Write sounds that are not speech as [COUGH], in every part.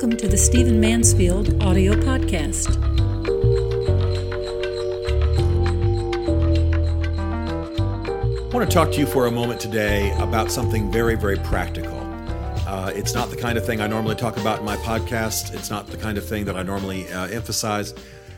Welcome to the Stephen Mansfield audio podcast. I want to talk to you for a moment today about something very, very practical. Uh, it's not the kind of thing I normally talk about in my podcast. It's not the kind of thing that I normally uh, emphasize,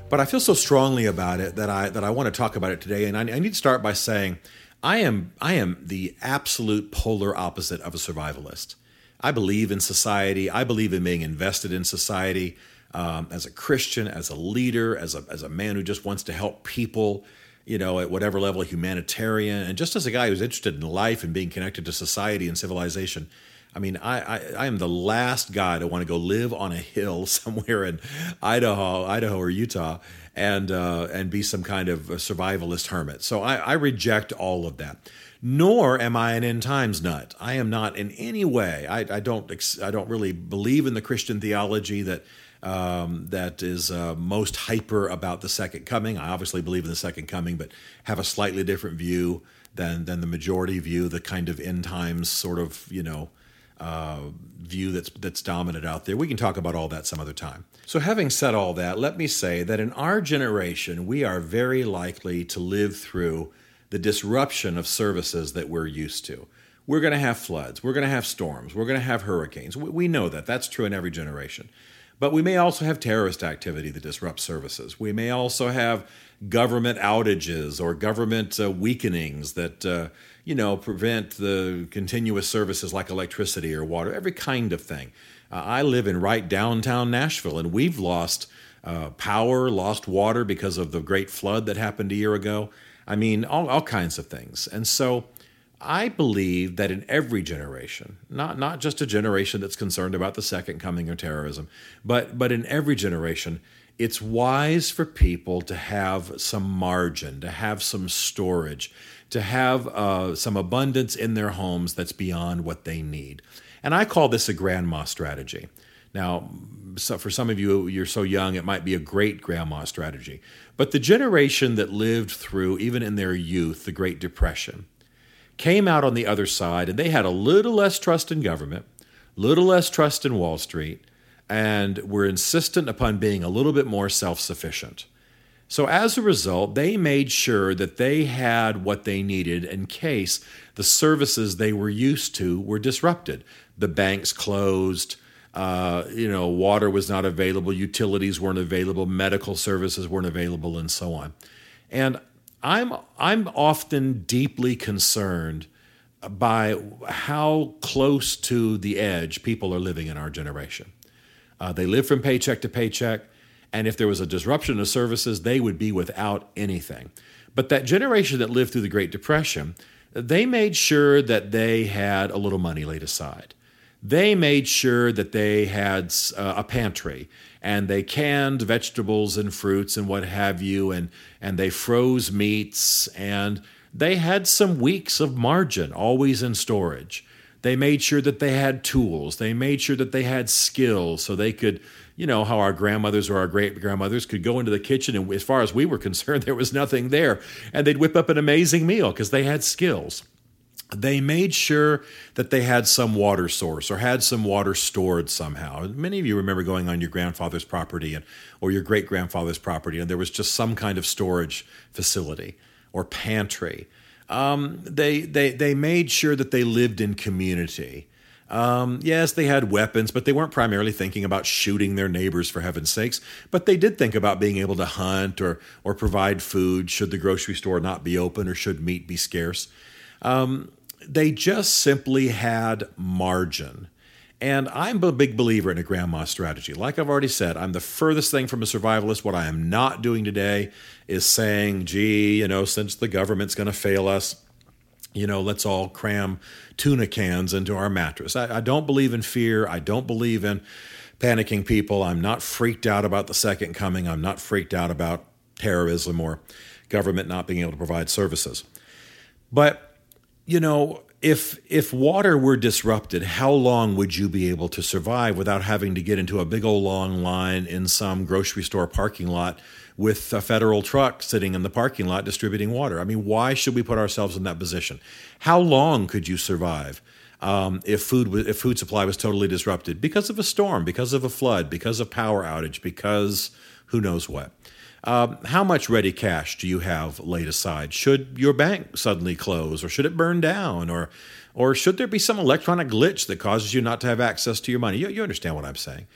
but I feel so strongly about it that I that I want to talk about it today. And I, I need to start by saying I am I am the absolute polar opposite of a survivalist. I believe in society. I believe in being invested in society um, as a Christian, as a leader, as a, as a man who just wants to help people, you know, at whatever level, humanitarian, and just as a guy who's interested in life and being connected to society and civilization. I mean, I, I, I am the last guy to want to go live on a hill [LAUGHS] somewhere in Idaho, Idaho or Utah, and uh, and be some kind of survivalist hermit. So I, I reject all of that nor am I an end times nut. I am not in any way. I, I don't. I don't really believe in the Christian theology that um, that is uh, most hyper about the second coming. I obviously believe in the second coming, but have a slightly different view than than the majority view, the kind of end times sort of you know. Uh, view that's that's dominant out there. We can talk about all that some other time. So, having said all that, let me say that in our generation, we are very likely to live through the disruption of services that we're used to. We're going to have floods, we're going to have storms, we're going to have hurricanes. We know that. That's true in every generation. But we may also have terrorist activity that disrupts services. We may also have government outages or government uh, weakenings that uh, you know prevent the continuous services like electricity or water, every kind of thing. Uh, I live in right downtown Nashville, and we've lost uh, power, lost water because of the great flood that happened a year ago. I mean, all, all kinds of things. And so I believe that in every generation, not, not just a generation that's concerned about the second coming of terrorism, but, but in every generation, it's wise for people to have some margin, to have some storage, to have uh, some abundance in their homes that's beyond what they need. And I call this a grandma strategy. Now, so for some of you, you're so young, it might be a great grandma strategy. But the generation that lived through, even in their youth, the Great Depression, came out on the other side and they had a little less trust in government, little less trust in Wall Street, and were insistent upon being a little bit more self sufficient. So, as a result, they made sure that they had what they needed in case the services they were used to were disrupted. The banks closed, uh, you know, water was not available, utilities weren't available, medical services weren't available, and so on. And I'm I'm often deeply concerned by how close to the edge people are living in our generation. Uh, they live from paycheck to paycheck, and if there was a disruption of services, they would be without anything. But that generation that lived through the Great Depression, they made sure that they had a little money laid aside they made sure that they had uh, a pantry and they canned vegetables and fruits and what have you and and they froze meats and they had some weeks of margin always in storage. They made sure that they had tools. They made sure that they had skills so they could you know how our grandmothers or our great grandmothers could go into the kitchen and as far as we were [LAUGHS] concerned there was nothing there. And they'd whip up an amazing meal because they had skills they made sure that they had some water source or had some water stored somehow. Many of you remember going on your grandfather's property and, or your great grandfather's property, and there was just some kind of storage facility or pantry. Um, they, they, they made sure that they lived in community. Um, yes, they had weapons, but they weren't primarily thinking about shooting their neighbors for heaven's sakes. But they did think about being able to hunt or, or provide food should the grocery store not be open or should meat be scarce. Um, they just simply had margin. And I'm a big believer in a grandma strategy. Like I've already said, I'm the furthest thing from a survivalist. What I am not doing today is saying, gee, you know, since the government's going to fail us, you know, let's all cram tuna cans into our mattress. I, I, don't believe in fear. I don't believe in panicking people. I'm not freaked out about the second coming. I'm not freaked out about terrorism or government not being able to provide services. But you know, if if water were disrupted, how long would you be able to survive without having to get into a big old long line in some grocery store parking lot with a federal truck sitting in the parking lot distributing water? I mean, why should we put ourselves in that position? How long could you survive? um, if food if food supply was totally disrupted because of a storm, because of a flood, because of power outage, because who knows what. Um, how much ready cash do you have laid aside? Should your bank suddenly close, or should it burn down, or or should there be some electronic glitch that causes you not to have access to your money? You, you understand what I'm saying.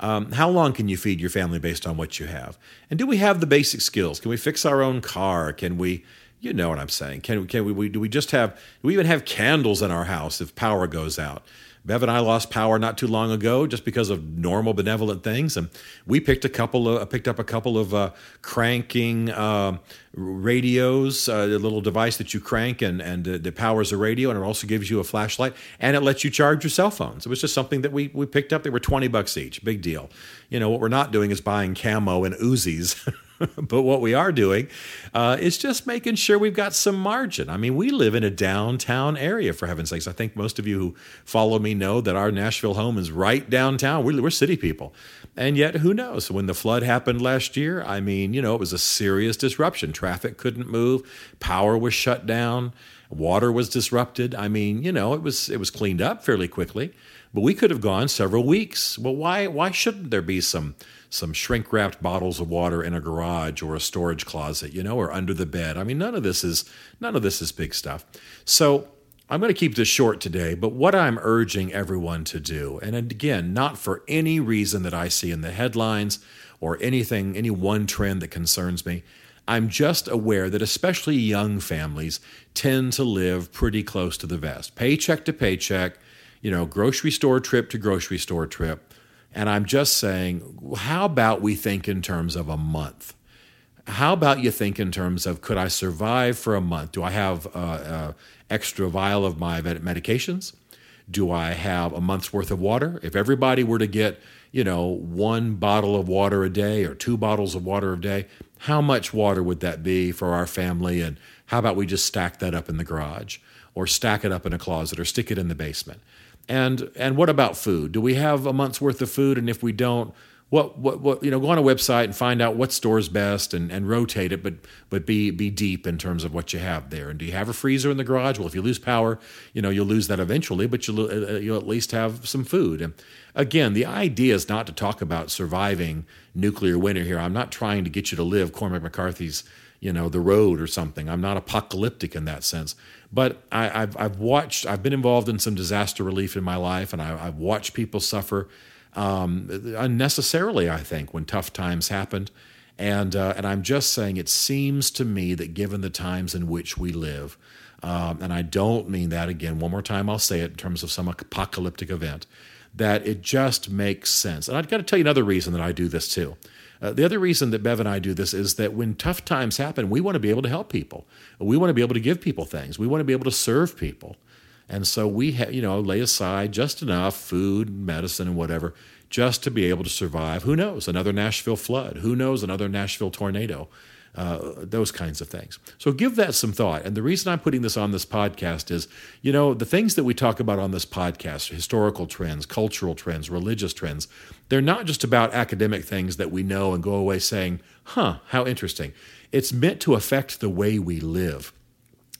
Um, how long can you feed your family based on what you have? And do we have the basic skills? Can we fix our own car? Can we, you know what I'm saying? Can, can we, we do we just have, do we even have candles in our house if power goes out? Bev and I lost power not too long ago just because of normal benevolent things, and we picked a couple of picked up a couple of uh, cranking uh, radios, uh, a little device that you crank and and uh, it powers a radio, and it also gives you a flashlight, and it lets you charge your cell phones. It was just something that we we picked up. They were twenty bucks each, big deal. You know what we're not doing is buying camo and Uzis. [LAUGHS] [LAUGHS] but what we are doing uh, is just making sure we've got some margin. I mean, we live in a downtown area, for heaven's sakes. I think most of you who follow me know that our Nashville home is right downtown. We're, we're city people. And yet, who knows? When the flood happened last year, I mean, you know, it was a serious disruption. Traffic couldn't move, power was shut down, water was disrupted. I mean, you know, it was it was cleaned up fairly quickly, but we could have gone several weeks. Well, why why shouldn't there be some some shrink wrapped bottles of water in a garage or a storage closet, you know, or under the bed. I mean, none of this is none of this is big stuff. So I'm going to keep this short today, but what I'm urging everyone to do, and again, not for any reason that I see in the headlines or anything, any one trend that concerns me, I'm just aware that especially young families tend to live pretty close to the vest, paycheck to paycheck, you know, grocery store trip to grocery store trip. And I'm just saying, how about we think in terms of a month? How about you think in terms of could I survive for a month? Do I have an extra vial of my medications? Do I have a month's worth of water? If everybody were to get, you know, one bottle of water a day or two bottles of water a day, how much water would that be for our family? And how about we just stack that up in the garage or stack it up in a closet or stick it in the basement? And and what about food? Do we have a month's worth of food? And if we don't, what what what you know, go on a website and find out what store's best and, and rotate it, but but be be deep in terms of what you have there. And do you have a freezer in the garage? Well, if you lose power, you know you'll lose that eventually, but you'll uh, uh, you'll at least have some food. And again, the idea is not to talk about surviving nuclear winter here. I'm not trying to get you to live Cormac McCarthy's you know the road or something. I'm not apocalyptic in that sense, but I, have I've watched. I've been involved in some disaster relief in my life, and I, have watched people suffer um, unnecessarily. I think when tough times happened, and uh, and I'm just saying it seems to me that given the times in which we live. Um, and I don't mean that again. One more time, I'll say it in terms of some apocalyptic event, that it just makes sense. And I've got to tell you another reason that I do this too. Uh, the other reason that Bev and I do this is that when tough times happen, we want to be able to help people. We want to be able to give people things. We want to be able to serve people. And so we, ha- you know, lay aside just enough food, medicine, and whatever, just to be able to survive. Who knows? Another Nashville flood. Who knows? Another Nashville tornado. Uh, those kinds of things. So give that some thought. And the reason I'm putting this on this podcast is, you know, the things that we talk about on this podcast historical trends, cultural trends, religious trends they're not just about academic things that we know and go away saying, huh, how interesting. It's meant to affect the way we live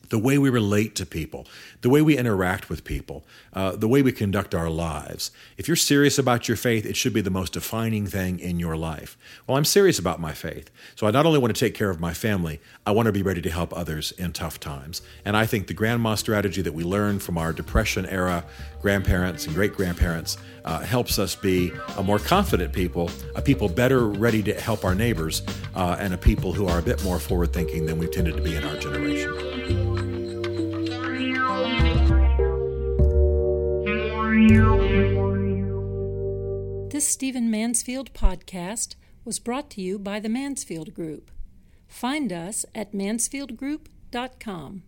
the way we relate to people, the way we interact with people, uh, the way we conduct our lives. If you're serious about your faith, it should be the most defining thing in your life. Well, I'm serious about my faith. So I not only want to take care of my family, I want to be ready to help others in tough times. And I think the grandma strategy that we learned from our Depression era grandparents and great grandparents uh, helps us be a more confident people, a people better ready to help our neighbors, uh, and a people who are a bit more forward thinking than we've tended to be in our generation. Stephen Mansfield podcast was brought to you by the Mansfield Group. Find us at mansfieldgroup.com.